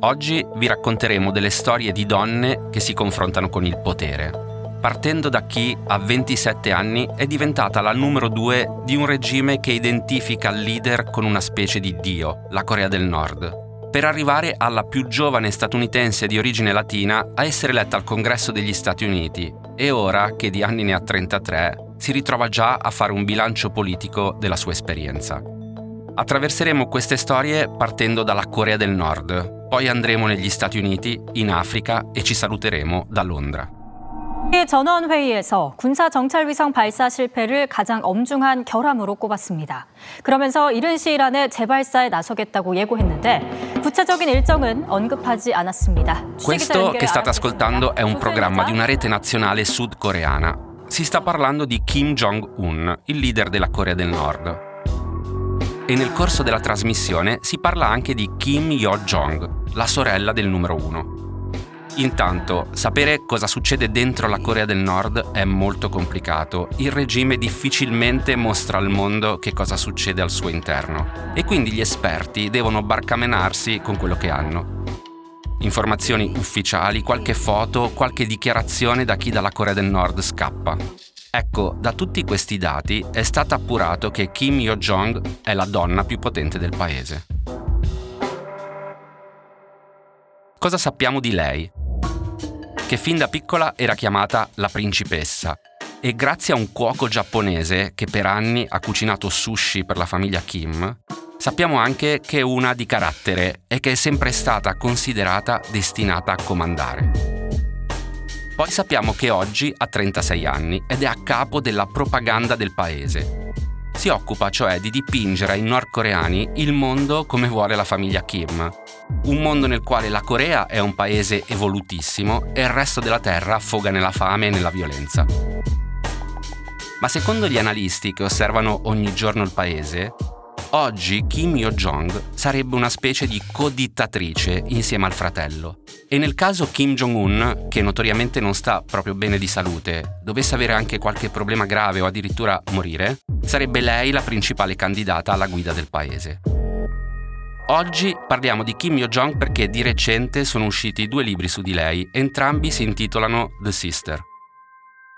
Oggi vi racconteremo delle storie di donne che si confrontano con il potere, partendo da chi a 27 anni è diventata la numero due di un regime che identifica il leader con una specie di dio, la Corea del Nord, per arrivare alla più giovane statunitense di origine latina a essere eletta al Congresso degli Stati Uniti e ora, che di anni ne ha 33, si ritrova già a fare un bilancio politico della sua esperienza. Attraverseremo queste storie partendo dalla Corea del Nord, poi andremo negli Stati Uniti, in Africa e ci saluteremo da Londra. 전원 회의에서 군사 정찰 위성 발사 실패를 가장 엄중한 결함으로 꼽았습니다. 그러면서 이른 시일 안에 재발사에 나서겠다고 예고했는데 구체적인 일정은 언급하지 않았습니다. Questo che state ascoltando è un programma di una rete nazionale sudcoreana. Si sta parlando di Kim Jong-un, il leader della Corea del Nord. E nel corso della trasmissione si parla anche di Kim Yo-jong, la sorella del numero uno. Intanto, sapere cosa succede dentro la Corea del Nord è molto complicato. Il regime difficilmente mostra al mondo che cosa succede al suo interno e quindi gli esperti devono barcamenarsi con quello che hanno. Informazioni ufficiali, qualche foto, qualche dichiarazione da chi dalla Corea del Nord scappa. Ecco, da tutti questi dati è stato appurato che Kim Yo-jong è la donna più potente del paese. Cosa sappiamo di lei? Che fin da piccola era chiamata la principessa e grazie a un cuoco giapponese che per anni ha cucinato sushi per la famiglia Kim, sappiamo anche che è una di carattere e che è sempre stata considerata destinata a comandare. Poi sappiamo che oggi ha 36 anni ed è a capo della propaganda del paese. Si occupa cioè di dipingere ai nordcoreani il mondo come vuole la famiglia Kim. Un mondo nel quale la Corea è un paese evolutissimo e il resto della terra affoga nella fame e nella violenza. Ma secondo gli analisti che osservano ogni giorno il paese, oggi Kim Yo-jong sarebbe una specie di codittatrice insieme al fratello. E nel caso Kim Jong-un, che notoriamente non sta proprio bene di salute, dovesse avere anche qualche problema grave o addirittura morire, sarebbe lei la principale candidata alla guida del paese. Oggi parliamo di Kim Yo-jong perché di recente sono usciti due libri su di lei, entrambi si intitolano The Sister.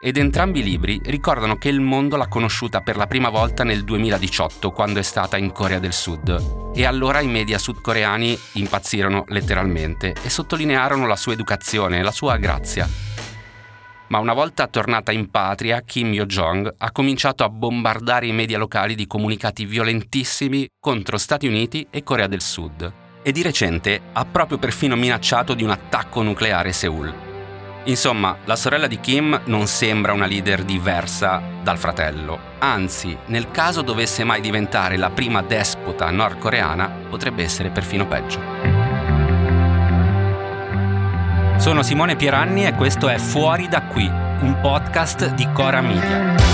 Ed entrambi i libri ricordano che il mondo l'ha conosciuta per la prima volta nel 2018, quando è stata in Corea del Sud. E allora i media sudcoreani impazzirono letteralmente e sottolinearono la sua educazione e la sua grazia. Ma una volta tornata in patria, Kim Yo-jong ha cominciato a bombardare i media locali di comunicati violentissimi contro Stati Uniti e Corea del Sud. E di recente ha proprio perfino minacciato di un attacco nucleare a Seoul. Insomma, la sorella di Kim non sembra una leader diversa dal fratello. Anzi, nel caso dovesse mai diventare la prima despota nordcoreana, potrebbe essere perfino peggio. Sono Simone Pieranni e questo è Fuori da qui, un podcast di Cora Media.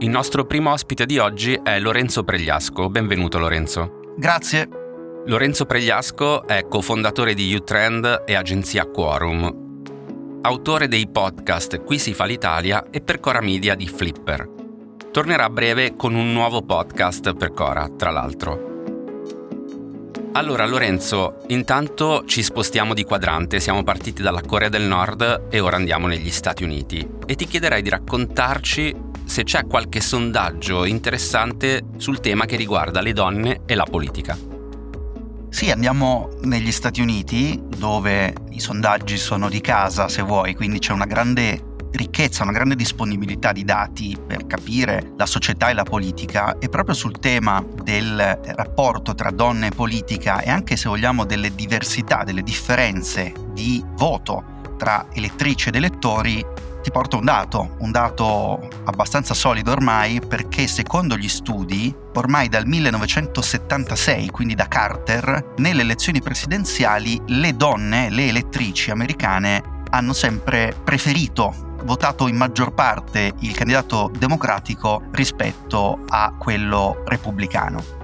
Il nostro primo ospite di oggi è Lorenzo Pregliasco. Benvenuto Lorenzo. Grazie. Lorenzo Pregliasco è cofondatore di Utrend e agenzia Quorum. Autore dei podcast Qui si fa l'Italia e per Cora Media di Flipper. Tornerà a breve con un nuovo podcast per Cora, tra l'altro. Allora Lorenzo, intanto ci spostiamo di quadrante, siamo partiti dalla Corea del Nord e ora andiamo negli Stati Uniti e ti chiederei di raccontarci se c'è qualche sondaggio interessante sul tema che riguarda le donne e la politica. Sì, andiamo negli Stati Uniti dove i sondaggi sono di casa, se vuoi, quindi c'è una grande ricchezza, una grande disponibilità di dati per capire la società e la politica e proprio sul tema del rapporto tra donne e politica e anche se vogliamo delle diversità, delle differenze di voto tra elettrici ed elettori, ti porto un dato, un dato abbastanza solido ormai perché secondo gli studi, ormai dal 1976, quindi da Carter, nelle elezioni presidenziali le donne, le elettrici americane hanno sempre preferito votato in maggior parte il candidato democratico rispetto a quello repubblicano.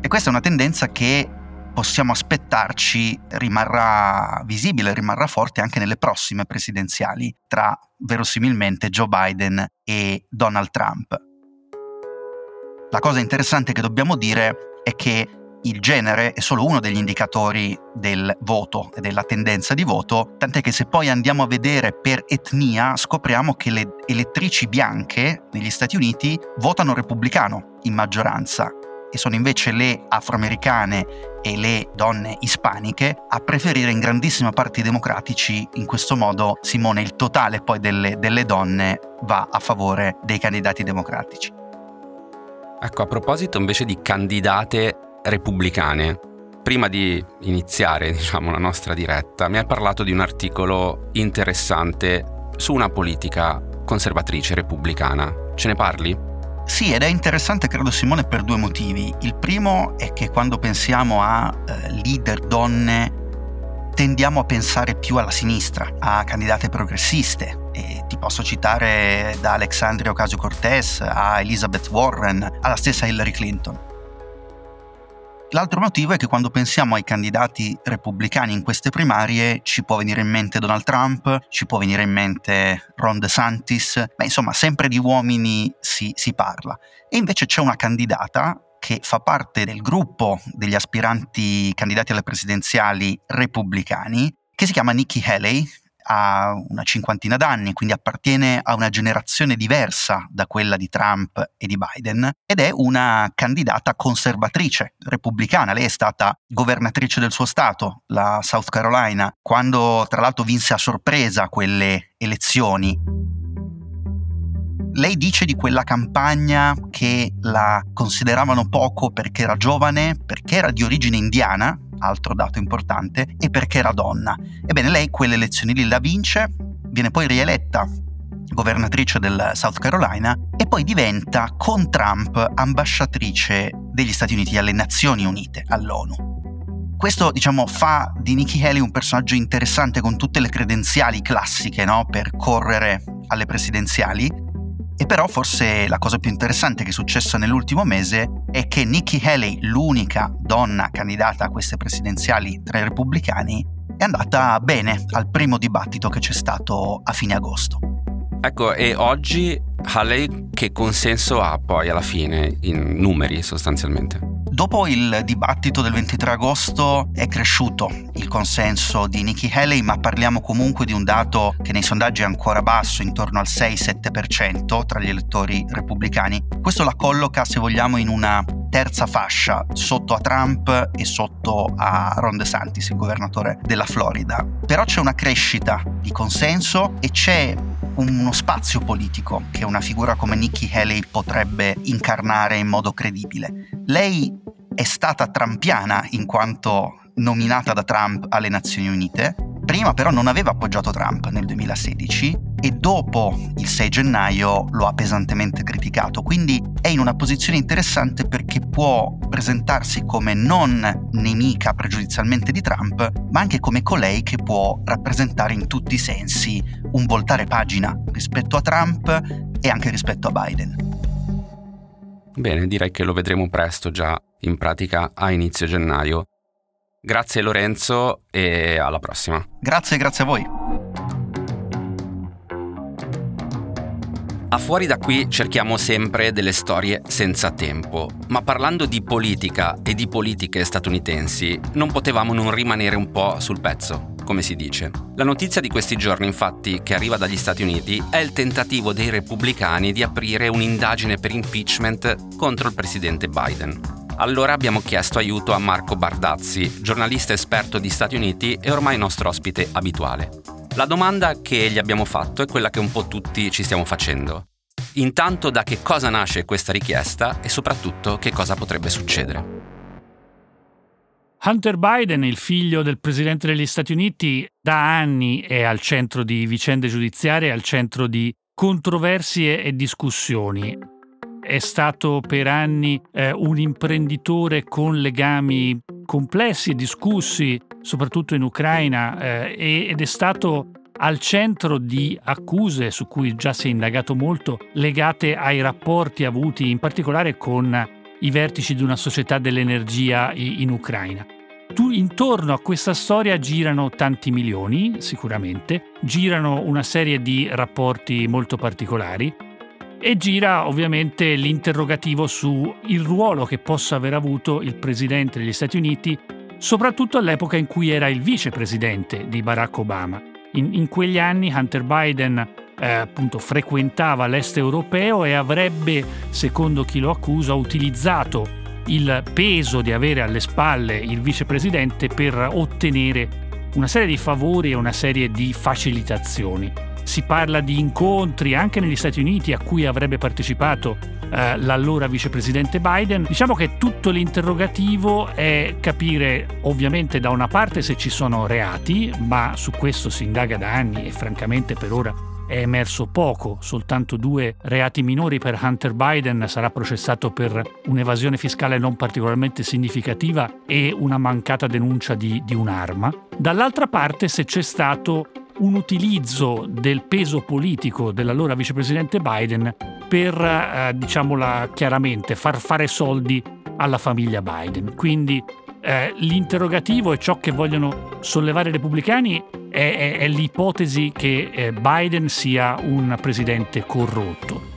E questa è una tendenza che possiamo aspettarci rimarrà visibile, rimarrà forte anche nelle prossime presidenziali tra verosimilmente Joe Biden e Donald Trump. La cosa interessante che dobbiamo dire è che il genere è solo uno degli indicatori del voto e della tendenza di voto, tant'è che se poi andiamo a vedere per etnia scopriamo che le elettrici bianche negli Stati Uniti votano repubblicano in maggioranza e sono invece le afroamericane e le donne ispaniche a preferire in grandissima parte i democratici. In questo modo, Simone, il totale poi delle, delle donne va a favore dei candidati democratici. Ecco, a proposito invece di candidate repubblicane. Prima di iniziare, diciamo, la nostra diretta, mi hai parlato di un articolo interessante su una politica conservatrice repubblicana. Ce ne parli? Sì, ed è interessante credo Simone per due motivi. Il primo è che quando pensiamo a eh, leader donne tendiamo a pensare più alla sinistra, a candidate progressiste. E ti posso citare da Alexandria Ocasio-Cortez a Elizabeth Warren alla stessa Hillary Clinton. L'altro motivo è che quando pensiamo ai candidati repubblicani in queste primarie ci può venire in mente Donald Trump, ci può venire in mente Ron DeSantis, ma insomma sempre di uomini si, si parla. E invece c'è una candidata che fa parte del gruppo degli aspiranti candidati alle presidenziali repubblicani, che si chiama Nikki Haley, ha una cinquantina d'anni, quindi appartiene a una generazione diversa da quella di Trump e di Biden ed è una candidata conservatrice repubblicana. Lei è stata governatrice del suo stato, la South Carolina, quando tra l'altro vinse a sorpresa quelle elezioni. Lei dice di quella campagna che la consideravano poco perché era giovane, perché era di origine indiana, altro dato importante, e perché era donna. Ebbene, lei quelle elezioni lì la vince, viene poi rieletta governatrice del South Carolina e poi diventa con Trump ambasciatrice degli Stati Uniti alle Nazioni Unite, all'ONU. Questo, diciamo, fa di Nikki Haley un personaggio interessante con tutte le credenziali classiche no? per correre alle presidenziali, e però forse la cosa più interessante che è successa nell'ultimo mese è che Nikki Haley, l'unica donna candidata a queste presidenziali tra i repubblicani, è andata bene al primo dibattito che c'è stato a fine agosto. Ecco, e oggi Haley che consenso ha poi alla fine in numeri sostanzialmente? Dopo il dibattito del 23 agosto è cresciuto il consenso di Nikki Haley, ma parliamo comunque di un dato che nei sondaggi è ancora basso, intorno al 6-7% tra gli elettori repubblicani. Questo la colloca, se vogliamo, in una terza fascia, sotto a Trump e sotto a Ron DeSantis, il governatore della Florida. Però c'è una crescita di consenso e c'è uno spazio politico che una figura come Nikki Haley potrebbe incarnare in modo credibile. Lei è stata trampiana in quanto nominata da Trump alle Nazioni Unite, prima però non aveva appoggiato Trump nel 2016 e dopo il 6 gennaio lo ha pesantemente criticato, quindi è in una posizione interessante perché può presentarsi come non nemica pregiudizialmente di Trump, ma anche come colei che può rappresentare in tutti i sensi un voltare pagina rispetto a Trump e anche rispetto a Biden. Bene, direi che lo vedremo presto già in pratica a inizio gennaio. Grazie Lorenzo e alla prossima. Grazie, grazie a voi. A fuori da qui cerchiamo sempre delle storie senza tempo, ma parlando di politica e di politiche statunitensi non potevamo non rimanere un po' sul pezzo, come si dice. La notizia di questi giorni, infatti, che arriva dagli Stati Uniti, è il tentativo dei repubblicani di aprire un'indagine per impeachment contro il presidente Biden. Allora abbiamo chiesto aiuto a Marco Bardazzi, giornalista esperto di Stati Uniti e ormai nostro ospite abituale. La domanda che gli abbiamo fatto è quella che un po' tutti ci stiamo facendo. Intanto da che cosa nasce questa richiesta e soprattutto che cosa potrebbe succedere. Hunter Biden, il figlio del presidente degli Stati Uniti, da anni è al centro di vicende giudiziarie, al centro di controversie e discussioni. È stato per anni eh, un imprenditore con legami complessi e discussi, soprattutto in Ucraina, eh, ed è stato al centro di accuse su cui già si è indagato molto, legate ai rapporti avuti in particolare con i vertici di una società dell'energia in Ucraina. Tu, intorno a questa storia girano tanti milioni, sicuramente, girano una serie di rapporti molto particolari e gira ovviamente l'interrogativo su il ruolo che possa aver avuto il presidente degli Stati Uniti, soprattutto all'epoca in cui era il vicepresidente di Barack Obama. In, in quegli anni Hunter Biden eh, appunto frequentava l'est europeo e avrebbe, secondo chi lo accusa, utilizzato il peso di avere alle spalle il vicepresidente per ottenere una serie di favori e una serie di facilitazioni si parla di incontri anche negli Stati Uniti a cui avrebbe partecipato eh, l'allora vicepresidente Biden. Diciamo che tutto l'interrogativo è capire ovviamente da una parte se ci sono reati, ma su questo si indaga da anni e francamente per ora è emerso poco, soltanto due reati minori per Hunter Biden, sarà processato per un'evasione fiscale non particolarmente significativa e una mancata denuncia di, di un'arma. Dall'altra parte se c'è stato un utilizzo del peso politico dell'allora vicepresidente Biden per, eh, diciamola chiaramente, far fare soldi alla famiglia Biden. Quindi eh, l'interrogativo e ciò che vogliono sollevare i repubblicani è, è, è l'ipotesi che eh, Biden sia un presidente corrotto.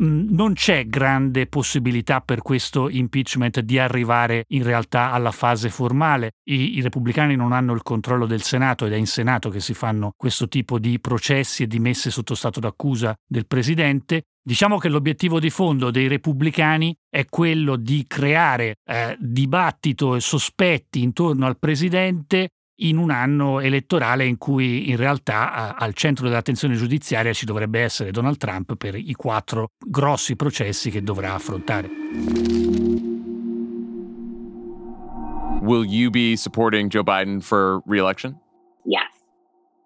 Mm, non c'è grande possibilità per questo impeachment di arrivare in realtà alla fase formale. I, I, repubblicani non hanno il controllo del Senato ed è in Senato che si fanno questo tipo di processi e di messe sotto stato d'accusa del presidente. Diciamo che l'obiettivo di fondo dei repubblicani è quello di creare eh, dibattito e sospetti intorno al presidente in un anno elettorale in cui in realtà al centro dell'attenzione giudiziaria ci dovrebbe essere Donald Trump per i quattro grossi processi che dovrà affrontare. Will you be supporting Joe Biden for re-election? Yes.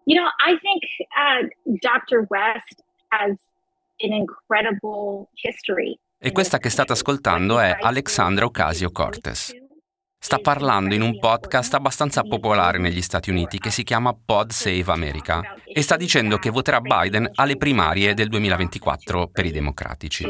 You know, I think uh, Dr. West has an incredible history. E questa che state ascoltando è Alexandra Ocasio-Cortez sta parlando in un podcast abbastanza popolare negli Stati Uniti che si chiama Pod Save America e sta dicendo che voterà Biden alle primarie del 2024 per i democratici.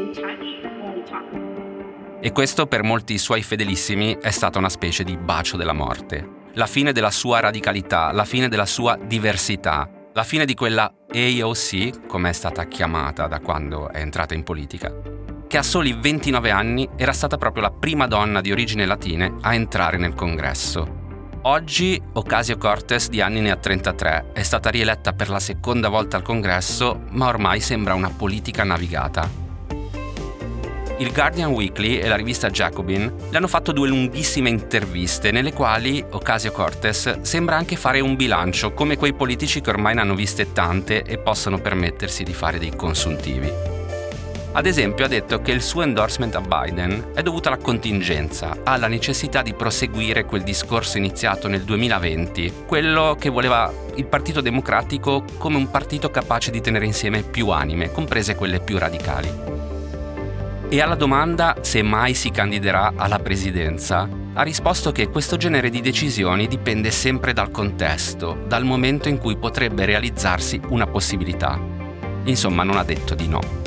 E questo per molti suoi fedelissimi è stata una specie di bacio della morte. La fine della sua radicalità, la fine della sua diversità, la fine di quella AOC, come è stata chiamata da quando è entrata in politica, che a soli 29 anni era stata proprio la prima donna di origine latine a entrare nel congresso. Oggi Ocasio Cortez di anni ne ha 33, è stata rieletta per la seconda volta al congresso, ma ormai sembra una politica navigata. Il Guardian Weekly e la rivista Jacobin le hanno fatto due lunghissime interviste nelle quali Ocasio Cortez sembra anche fare un bilancio come quei politici che ormai ne hanno viste tante e possono permettersi di fare dei consuntivi. Ad esempio ha detto che il suo endorsement a Biden è dovuto alla contingenza, alla necessità di proseguire quel discorso iniziato nel 2020, quello che voleva il Partito Democratico come un partito capace di tenere insieme più anime, comprese quelle più radicali. E alla domanda se mai si candiderà alla presidenza, ha risposto che questo genere di decisioni dipende sempre dal contesto, dal momento in cui potrebbe realizzarsi una possibilità. Insomma, non ha detto di no.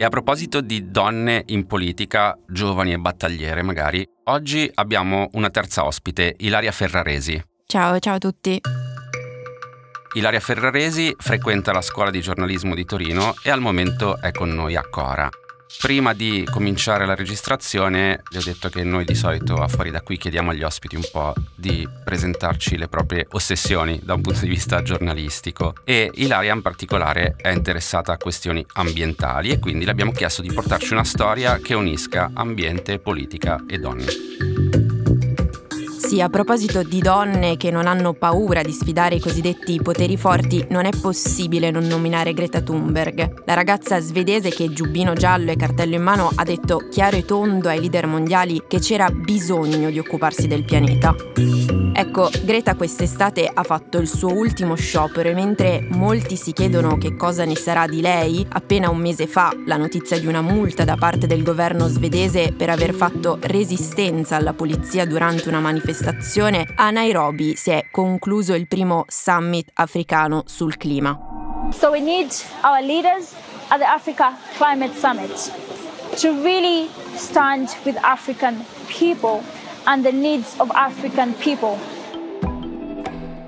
E a proposito di donne in politica, giovani e battagliere magari, Oggi abbiamo una terza ospite, Ilaria Ferraresi. Ciao, ciao a tutti. Ilaria Ferraresi frequenta la scuola di giornalismo di Torino e al momento è con noi a Cora. Prima di cominciare la registrazione vi ho detto che noi di solito a fuori da qui chiediamo agli ospiti un po' di presentarci le proprie ossessioni da un punto di vista giornalistico e Ilaria in particolare è interessata a questioni ambientali e quindi le abbiamo chiesto di portarci una storia che unisca ambiente, politica e donne. Sì, a proposito di donne che non hanno paura di sfidare i cosiddetti poteri forti, non è possibile non nominare Greta Thunberg, la ragazza svedese che giubbino giallo e cartello in mano ha detto chiaro e tondo ai leader mondiali che c'era bisogno di occuparsi del pianeta. Ecco, Greta quest'estate ha fatto il suo ultimo sciopero e mentre molti si chiedono che cosa ne sarà di lei, appena un mese fa la notizia di una multa da parte del governo svedese per aver fatto resistenza alla polizia durante una manifestazione a Nairobi si è concluso il primo summit africano sul clima. So we need our leaders at the Africa Climate Summit to really stand with African people and the needs of African people.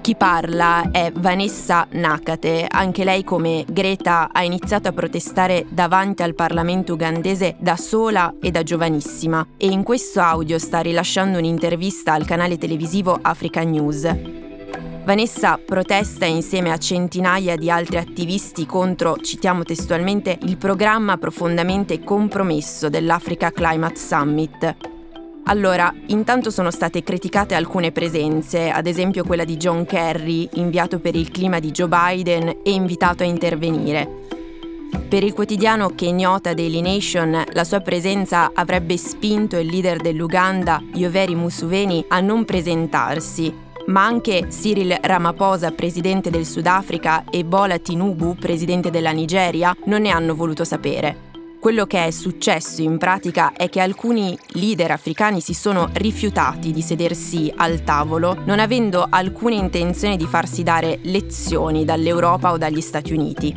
Chi parla è Vanessa Nakate, anche lei come Greta ha iniziato a protestare davanti al Parlamento ugandese da sola e da giovanissima e in questo audio sta rilasciando un'intervista al canale televisivo Africa News. Vanessa protesta insieme a centinaia di altri attivisti contro, citiamo testualmente, il programma profondamente compromesso dell'Africa Climate Summit, allora, intanto sono state criticate alcune presenze, ad esempio quella di John Kerry, inviato per il clima di Joe Biden e invitato a intervenire. Per il quotidiano kenyota Daily Nation, la sua presenza avrebbe spinto il leader dell'Uganda, Yoweri Museveni, a non presentarsi, ma anche Cyril Ramaphosa, presidente del Sudafrica, e Bola Tinubu, presidente della Nigeria, non ne hanno voluto sapere. Quello che è successo in pratica è che alcuni leader africani si sono rifiutati di sedersi al tavolo, non avendo alcuna intenzione di farsi dare lezioni dall'Europa o dagli Stati Uniti.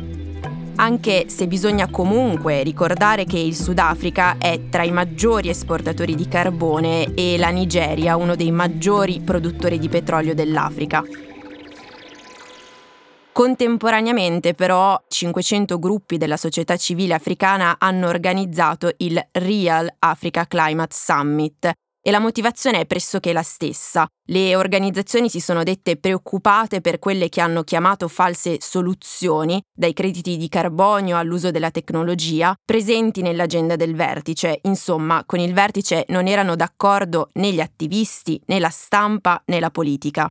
Anche se bisogna comunque ricordare che il Sudafrica è tra i maggiori esportatori di carbone e la Nigeria uno dei maggiori produttori di petrolio dell'Africa. Contemporaneamente però 500 gruppi della società civile africana hanno organizzato il Real Africa Climate Summit e la motivazione è pressoché la stessa. Le organizzazioni si sono dette preoccupate per quelle che hanno chiamato false soluzioni, dai crediti di carbonio all'uso della tecnologia, presenti nell'agenda del vertice. Insomma, con il vertice non erano d'accordo né gli attivisti, né la stampa, né la politica.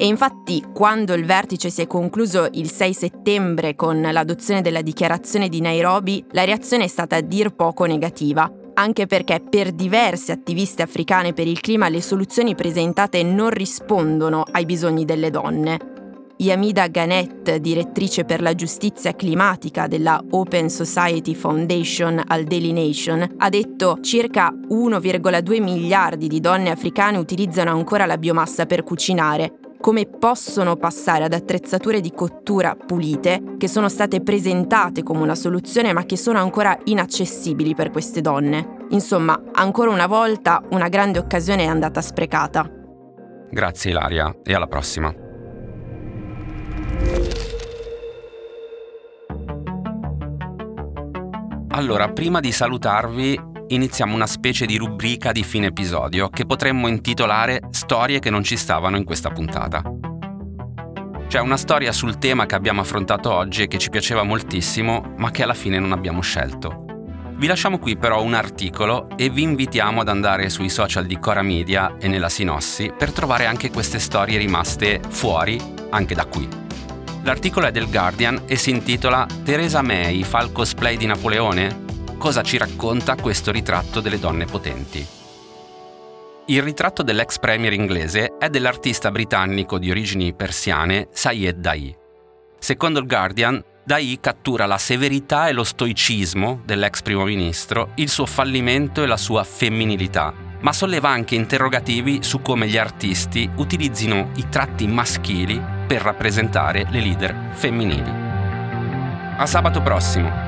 E infatti quando il vertice si è concluso il 6 settembre con l'adozione della dichiarazione di Nairobi, la reazione è stata a dir poco negativa, anche perché per diverse attiviste africane per il clima le soluzioni presentate non rispondono ai bisogni delle donne. Yamida Ganet, direttrice per la giustizia climatica della Open Society Foundation al Daily Nation, ha detto circa 1,2 miliardi di donne africane utilizzano ancora la biomassa per cucinare come possono passare ad attrezzature di cottura pulite che sono state presentate come una soluzione ma che sono ancora inaccessibili per queste donne. Insomma, ancora una volta una grande occasione è andata sprecata. Grazie Ilaria e alla prossima. Allora, prima di salutarvi, iniziamo una specie di rubrica di fine episodio che potremmo intitolare Storie che non ci stavano in questa puntata. C'è una storia sul tema che abbiamo affrontato oggi e che ci piaceva moltissimo, ma che alla fine non abbiamo scelto. Vi lasciamo qui però un articolo e vi invitiamo ad andare sui social di Cora Media e nella Sinossi per trovare anche queste storie rimaste fuori anche da qui. L'articolo è del Guardian e si intitola Teresa May fa il cosplay di Napoleone? Cosa ci racconta questo ritratto delle donne potenti. Il ritratto dell'ex premier inglese è dell'artista britannico di origini persiane Sayed Dai. Secondo il Guardian, Dai cattura la severità e lo stoicismo dell'ex primo ministro, il suo fallimento e la sua femminilità, ma solleva anche interrogativi su come gli artisti utilizzino i tratti maschili per rappresentare le leader femminili. A sabato prossimo!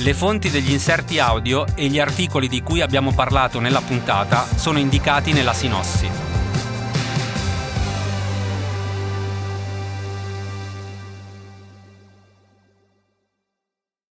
Le fonti degli inserti audio e gli articoli di cui abbiamo parlato nella puntata sono indicati nella sinossi.